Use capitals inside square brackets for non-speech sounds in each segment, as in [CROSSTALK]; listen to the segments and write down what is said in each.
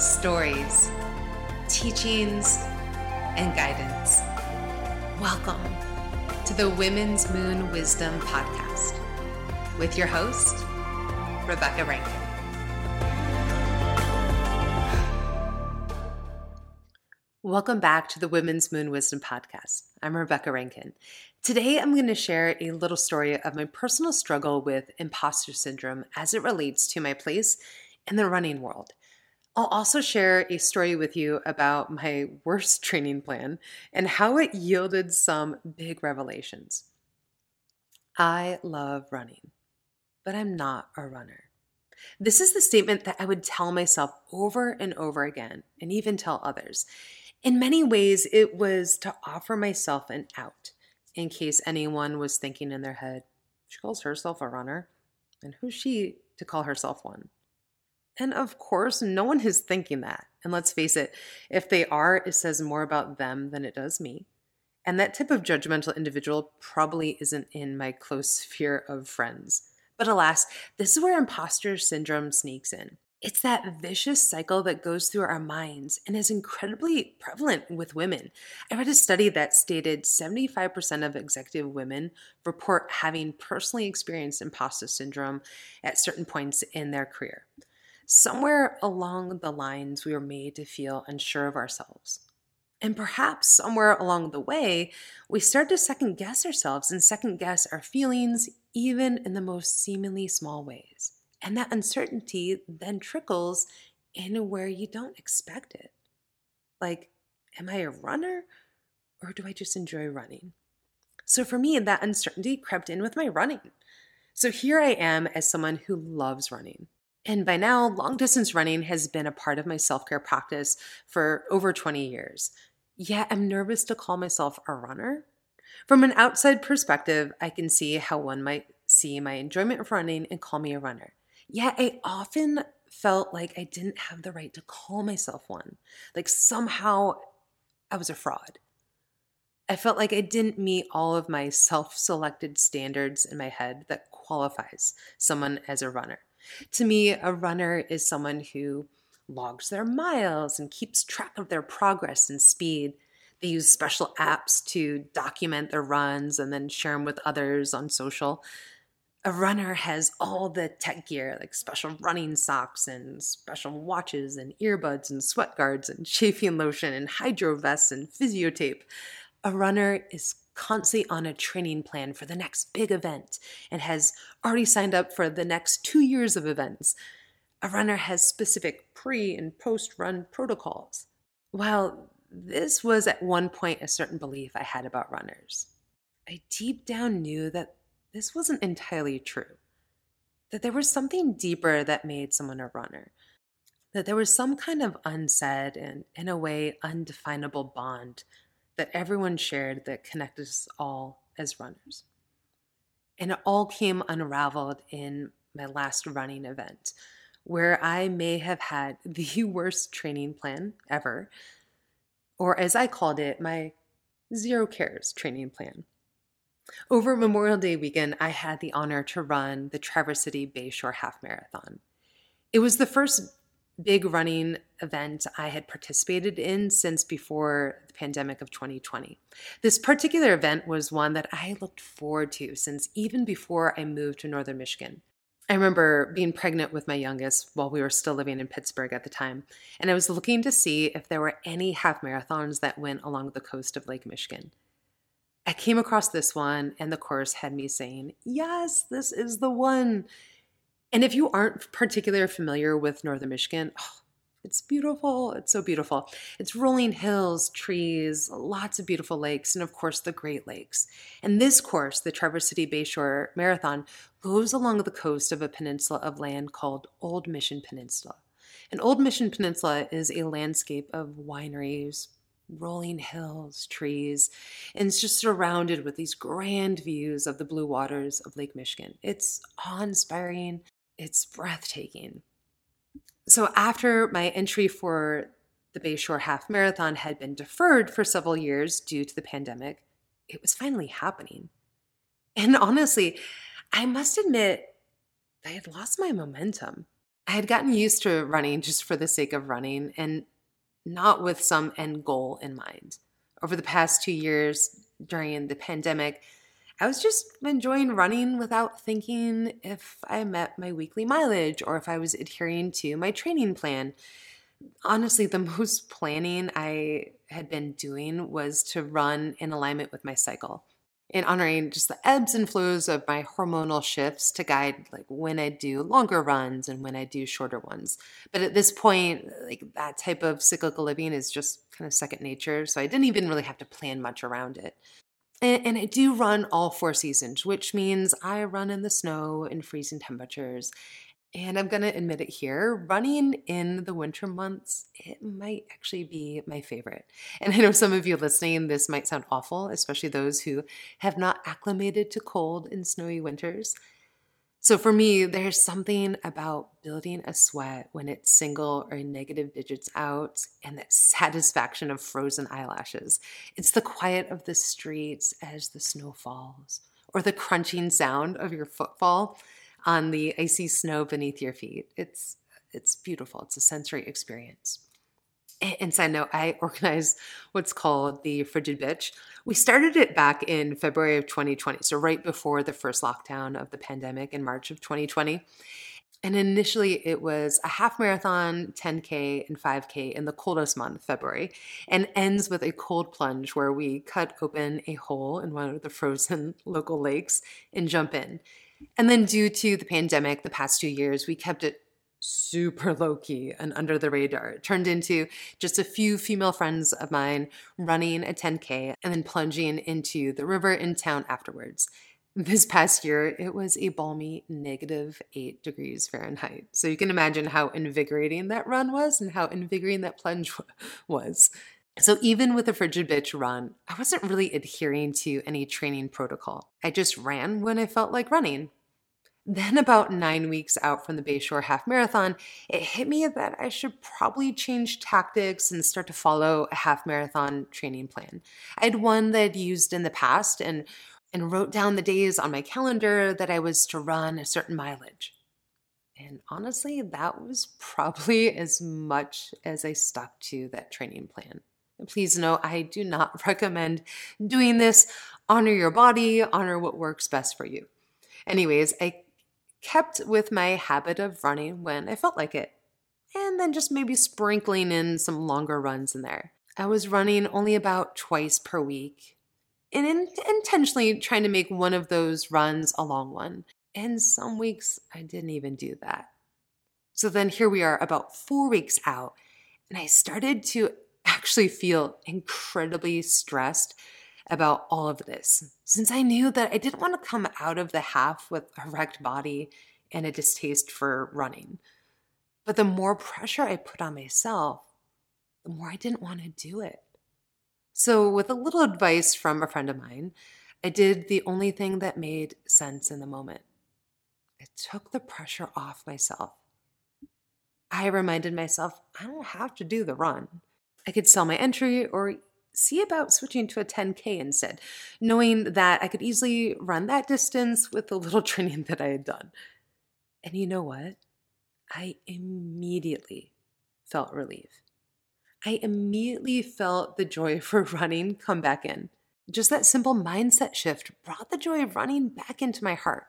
stories, teachings, and guidance. Welcome to the Women's Moon Wisdom Podcast with your host, Rebecca Rankin. Welcome back to the Women's Moon Wisdom Podcast. I'm Rebecca Rankin. Today, I'm going to share a little story of my personal struggle with imposter syndrome as it relates to my place in the running world. I'll also share a story with you about my worst [LAUGHS] training plan and how it yielded some big revelations. I love running, but I'm not a runner. This is the statement that I would tell myself over and over again, and even tell others. In many ways, it was to offer myself an out in case anyone was thinking in their head, she calls herself a runner, and who's she to call herself one? And of course, no one is thinking that. And let's face it, if they are, it says more about them than it does me. And that type of judgmental individual probably isn't in my close sphere of friends. But alas, this is where imposter syndrome sneaks in. It's that vicious cycle that goes through our minds and is incredibly prevalent with women. I read a study that stated 75% of executive women report having personally experienced imposter syndrome at certain points in their career. Somewhere along the lines, we were made to feel unsure of ourselves. And perhaps somewhere along the way, we start to second guess ourselves and second guess our feelings, even in the most seemingly small ways. And that uncertainty then trickles in where you don't expect it. Like, am I a runner or do I just enjoy running? So for me, that uncertainty crept in with my running. So here I am as someone who loves running. And by now, long distance running has been a part of my self care practice for over 20 years. Yet I'm nervous to call myself a runner. From an outside perspective, I can see how one might see my enjoyment of running and call me a runner. Yet I often felt like I didn't have the right to call myself one. Like somehow I was a fraud. I felt like I didn't meet all of my self selected standards in my head that qualifies someone as a runner. To me, a runner is someone who logs their miles and keeps track of their progress and speed. They use special apps to document their runs and then share them with others on social a runner has all the tech gear like special running socks and special watches and earbuds and sweat guards and [LAUGHS] chafing lotion and hydro vests and physio tape. A runner is constantly on a training plan for the next big event and has already signed up for the next two years of events. A runner has specific pre and post run protocols. While this was at one point a certain belief I had about runners, I deep down knew that this wasn't entirely true. That there was something deeper that made someone a runner. That there was some kind of unsaid and, in a way, undefinable bond that everyone shared that connected us all as runners. And it all came unraveled in my last running event, where I may have had [LAUGHS] the worst training plan ever, or as I called it, my zero cares training plan. Over Memorial Day weekend, I had the honor to run the Traverse City Bayshore Half Marathon. It was the first big running event I had participated in since before the pandemic of 2020. This particular event was one that I looked forward to since even before I moved to Northern Michigan. I remember being pregnant with my youngest while we were still living in Pittsburgh at the time, and I was looking to see if there were any half marathons that went along the coast of Lake Michigan. I came across this one, and the course had me saying, Yes, this is the one. And if you aren't particularly familiar with Northern Michigan, oh, it's beautiful. It's so beautiful. It's rolling hills, trees, lots of beautiful lakes, and of course, the Great Lakes. And this course, the Traverse City Bayshore Marathon, goes along the coast of a peninsula of land called Old Mission Peninsula. And Old Mission Peninsula is a landscape of wineries, rolling hills, trees, and it's just surrounded with these grand views of the blue waters of Lake Michigan. It's awe inspiring, it's breathtaking. So, after my entry for the Bayshore Half Marathon had been deferred for several years due to the pandemic, it was finally happening. And honestly, I must admit, I had lost my momentum. I had gotten used to running just for the sake of running and not with some end goal in mind. Over the past two years during the pandemic, I was just enjoying running without thinking if I met my weekly mileage or if I was adhering to my training plan. Honestly, the [LAUGHS] most planning I had been doing was to run in alignment with my cycle in honoring just the ebbs and flows of my hormonal shifts to guide like when I do longer runs and when I do shorter ones. But at this point, like that type of cyclical living is just kind of second nature. So I didn't even really have to plan much around it. And, and I do run all four seasons, which means I run in the snow in freezing temperatures. And I'm going to admit it here running in the winter months, it might actually be my favorite. And I know some of you listening, this might sound awful, especially those who have not acclimated to cold and snowy winters. So for me, there's something about building a sweat when it's single or negative digits out and that satisfaction of frozen eyelashes. It's the quiet of the streets as the snow falls, or the crunching sound of your footfall on the icy snow beneath your feet. It's it's beautiful. It's a sensory experience. And side note, I [LAUGHS] organize what's called the Frigid Bitch. We started it back in February of 2020, so right before the first lockdown of the pandemic in March of 2020. And initially, it was a half marathon, 10K, and 5K in the coldest month, February, and ends with a cold plunge where we cut open a hole in one of the frozen [LAUGHS] local lakes and jump in. And then, due to the pandemic, the past two years, we kept it super [LAUGHS] low key and under the radar. It turned into just a few female friends of mine running a 10K and then plunging into the river in town afterwards. This past year, it was a balmy negative eight degrees Fahrenheit. So you can imagine how invigorating that run was and how invigorating that plunge was. So even with a frigid bitch run, I wasn't really adhering to any training protocol. I just ran when I felt like running. Then, about nine weeks out from the Bayshore Half Marathon, it hit me that I should probably change tactics and start to follow a half marathon training plan. I had one that I'd used in the past and, and wrote down the days on my calendar that I was to run a certain mileage. And honestly, that was probably [LAUGHS] as much as I stuck to that training plan. Please know I do not [LAUGHS] recommend doing this. Honor your body, honor what works best for you. Anyways, I kept with my habit of running when I felt like it, and then just maybe sprinkling in some longer runs in there. I was running only about twice per week and in- intentionally trying to make one of those runs a long one. And some weeks I didn't even do that. So then here we are about four weeks out, and I started to actually feel incredibly stressed about all of this since I knew that I didn't want to come out of the half with a wrecked body and a distaste for running. But the more pressure I put on myself, the more I didn't want to do it. So, with a little advice from a friend of mine, I did the only thing that made sense in the moment. I took the pressure off myself. I reminded myself I don't have to do the run. I could sell my entry or see about switching to a 10K instead, knowing that I could easily run that distance with the [LAUGHS] little training that I had done. And you know what? I immediately felt relief. I immediately felt the joy for [LAUGHS] running come back in. Just that simple mindset shift brought the joy of running back into my heart.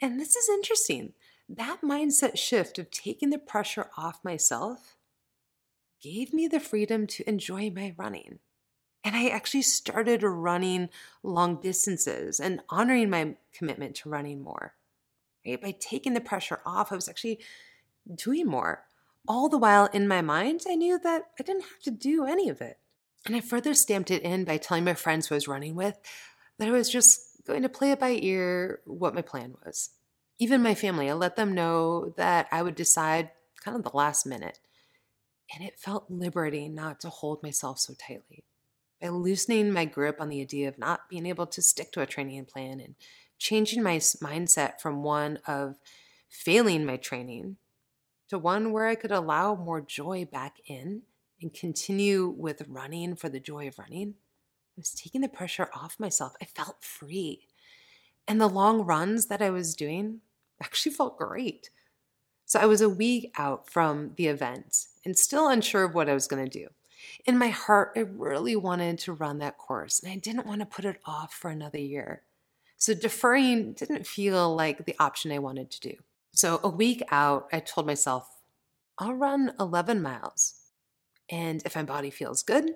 And this is interesting. That mindset shift of taking the pressure off myself gave me the freedom to enjoy my running. And I actually started running long distances and honoring my commitment to running more. Right? By taking the pressure off, I was actually doing more. All the while in my mind, I knew that I didn't have to do any of it. And I further stamped it in by telling my friends who I was running with that I was just going to play it by ear what my plan was. Even my family, I let them know that I would decide kind of the last minute. And it felt liberating not to hold myself so tightly. By loosening my grip on the idea of not being able to stick to a training plan and changing my mindset from one of failing my training to one where I could allow more joy back in and continue with running for the joy of running, I was taking the pressure off myself. I felt free. And the long runs that I was doing actually felt great. So I was a week out from the event and still unsure of what I was going to do. In my heart, I really wanted to run that course and I didn't want to put it off for another year. So deferring didn't feel like the option I wanted to do. So a week out, I told myself, I'll run 11 miles. And if my body feels good,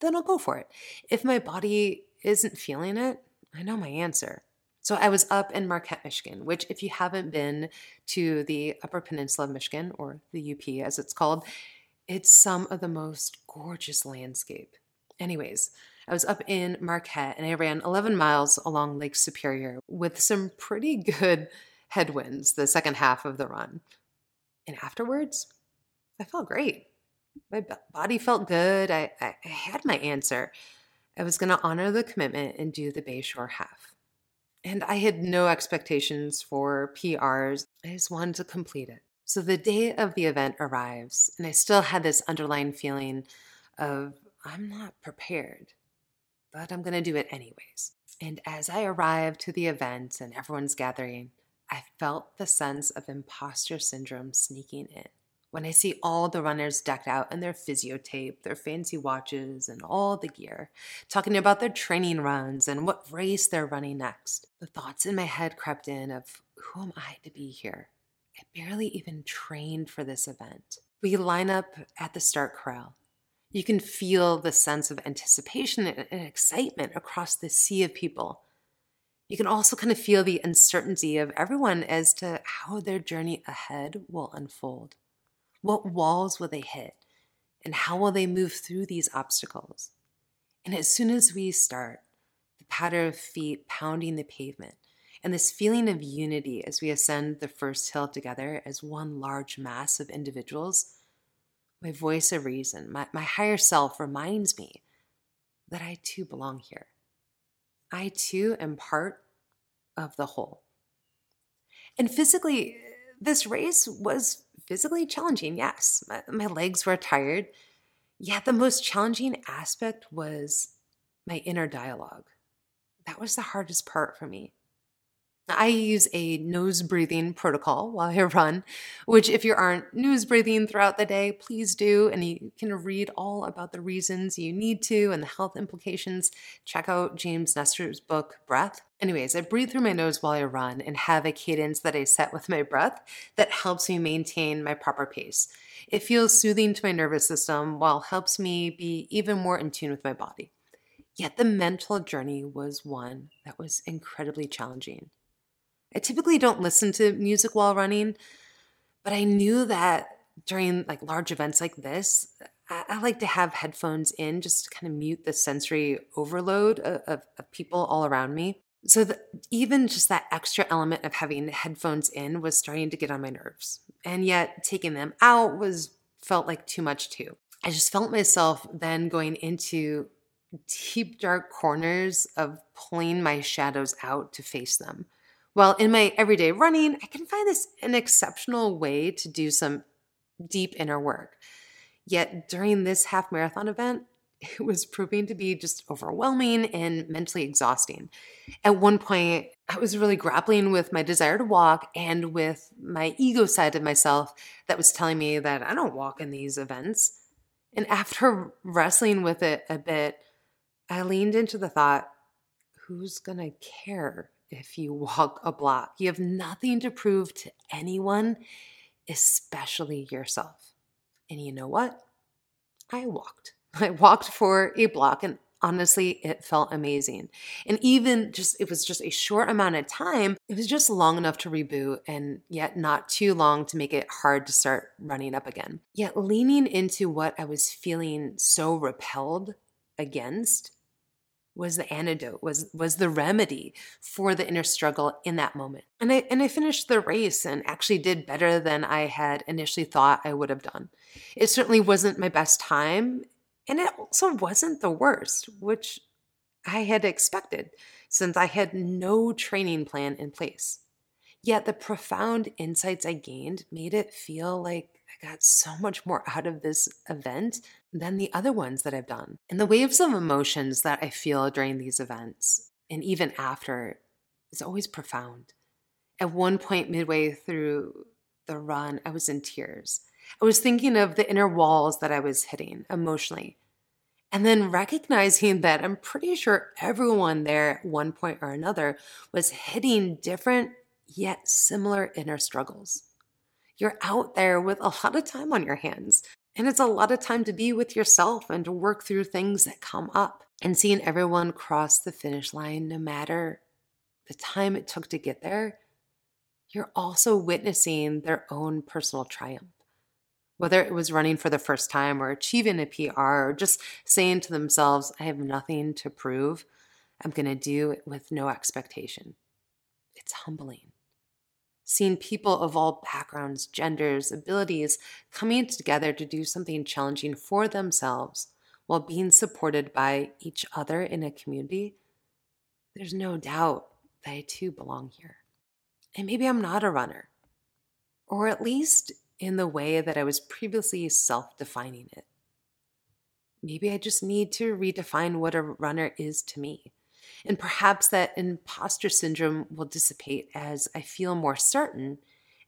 then I'll go for it. If my body isn't feeling it, I know my answer. So I was up in Marquette, Michigan, which, if you haven't been to the Upper Peninsula of Michigan, or the UP as it's called, it's some of the most gorgeous landscape. Anyways, I was up in Marquette and I ran 11 miles along Lake Superior with some pretty good headwinds the second half of the run. And afterwards, I felt great. My body felt good. I, I, I had my answer. I was going to honor the commitment and do the Bayshore half. And I had no expectations for PRs. I just wanted to complete it. So the day of the event arrives, and I still had this underlying feeling of I'm not prepared, but I'm going to do it anyways. And as I arrived to the event and everyone's gathering, I felt the sense of imposter syndrome sneaking in when I see all the runners decked out in their physio tape, their fancy watches, and all the gear, talking about their training runs and what race they're running next, the thoughts in my head crept in of who am I to be here? I barely even trained for this event. We line up at the start corral. You can feel the sense of anticipation and excitement across the sea of people. You can also kind of feel the uncertainty of everyone as to how their journey ahead will unfold. What walls will they hit? And how will they move through these obstacles? And as soon as we start, the patter of feet pounding the pavement, and this feeling of unity as we ascend the first hill together as one large mass of individuals, my voice of reason, my, my higher self reminds me that I too belong here. I too am part of the whole. And physically, this race was physically challenging, yes. My, my legs were tired. Yet the most challenging aspect was my inner dialogue. That was the hardest part for me. I use a nose breathing protocol while I run, which, if you aren't nose breathing throughout the day, please do. And you can read all about the reasons you need to and the health implications. Check out James Nestor's book, Breath. Anyways, I breathe through my nose while I run and have a cadence that I set with my breath that helps me maintain my proper pace. It feels soothing to my nervous system while helps me be even more in tune with my body. Yet the mental journey was one that was incredibly challenging. I typically don't listen to music while running, but I knew that during like large events like this, I, I like to have headphones in just to kind of mute the sensory overload of, of, of people all around me. So the, even just that extra element of having headphones in was starting to get on my nerves. And yet taking them out was felt like too much too. I just felt myself then going into deep dark corners of pulling my shadows out to face them. Well, in my everyday running, I can find this an exceptional way to do some deep inner work. Yet during this half marathon event, [LAUGHS] it was proving to be just overwhelming and mentally exhausting. At one point, I was really grappling with my desire to walk and with my ego side of myself that was telling me that I don't walk in these events. And after [LAUGHS] wrestling with it a bit, I leaned into the thought who's going to care if you walk a block. You have nothing to prove to anyone, especially yourself. And you know what? I walked. [LAUGHS] I walked for a block and honestly it felt amazing and even just it was just a short amount of time it was just long enough to reboot and yet not too long to make it hard to start running up again yet leaning into what i was feeling so repelled against was the antidote was was the remedy for the inner struggle in that moment. And i and i finished the race and actually did better than i had initially thought i would have done. It certainly wasn't my best time and it also wasn't the worst which i had expected since i had no training plan in place. Yet the profound insights i gained made it feel like I got so much more out of this event than the other ones that I've done. And the waves of emotions that I feel during these events and even after is always profound. At one point, midway through the run, I was in tears. I was thinking of the inner walls that I was hitting emotionally. And then recognizing that I'm pretty sure everyone there at one point or another was hitting different yet similar inner struggles. You're out there with a lot of time on your hands, and it's a lot of time to be with yourself and to work through things that come up. And seeing everyone cross the finish line, no matter the time it took to get there, you're also witnessing their own personal triumph whether it was running for the first time or achieving a PR or just saying to themselves, I have nothing to prove, I'm going to do it with no expectation. It's humbling. Seeing people of all backgrounds, genders, abilities coming together to do something challenging for themselves while being supported by each other in a community, there's no doubt that I too belong here. And maybe I'm not a runner, or at least in the way that I was previously self defining it. Maybe I just need to redefine what a runner is to me. And perhaps that imposter syndrome will dissipate as I feel more certain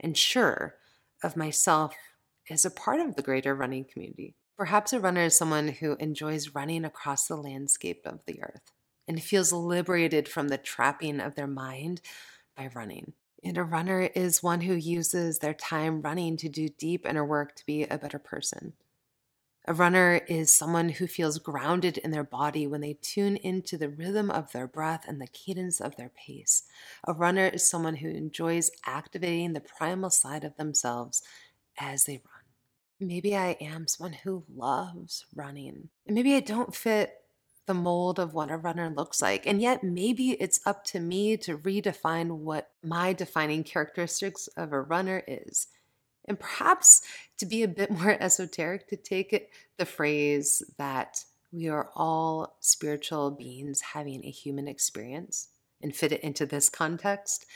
and sure of myself as a part of the greater running community. Perhaps a runner is someone who enjoys running across the landscape of the earth and feels liberated from the trapping of their mind by running. And a runner is one who uses their time running to do deep inner work to be a better person. A runner is someone who feels grounded in their body when they tune into the rhythm of their breath and the cadence of their pace. A runner is someone who enjoys activating the primal side of themselves as they run. Maybe I am someone who loves running. And maybe I don't fit the mold of what a runner looks like. And yet, maybe it's up to me to redefine what my defining characteristics of a runner is. And perhaps to be a bit [LAUGHS] more esoteric, to take the phrase that we are all spiritual beings having a human experience and fit it into this context.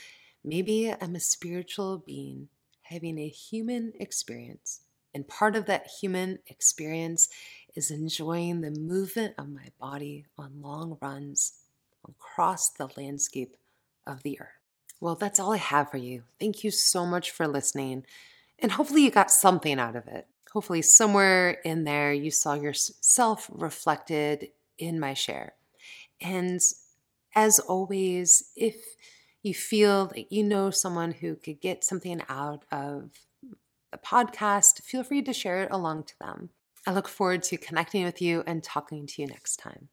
Maybe I'm a spiritual being having a human experience. And part of that human experience is enjoying the movement of my body on long runs across the landscape of the earth. Well, that's all I have for you. Thank you so much for listening. And hopefully, you got something out of it. Hopefully, somewhere in there, you saw yourself reflected in my share. And as always, if you feel that you know someone who could get something out of the podcast, feel free to share it along to them. I look forward to connecting with you and talking to you next time.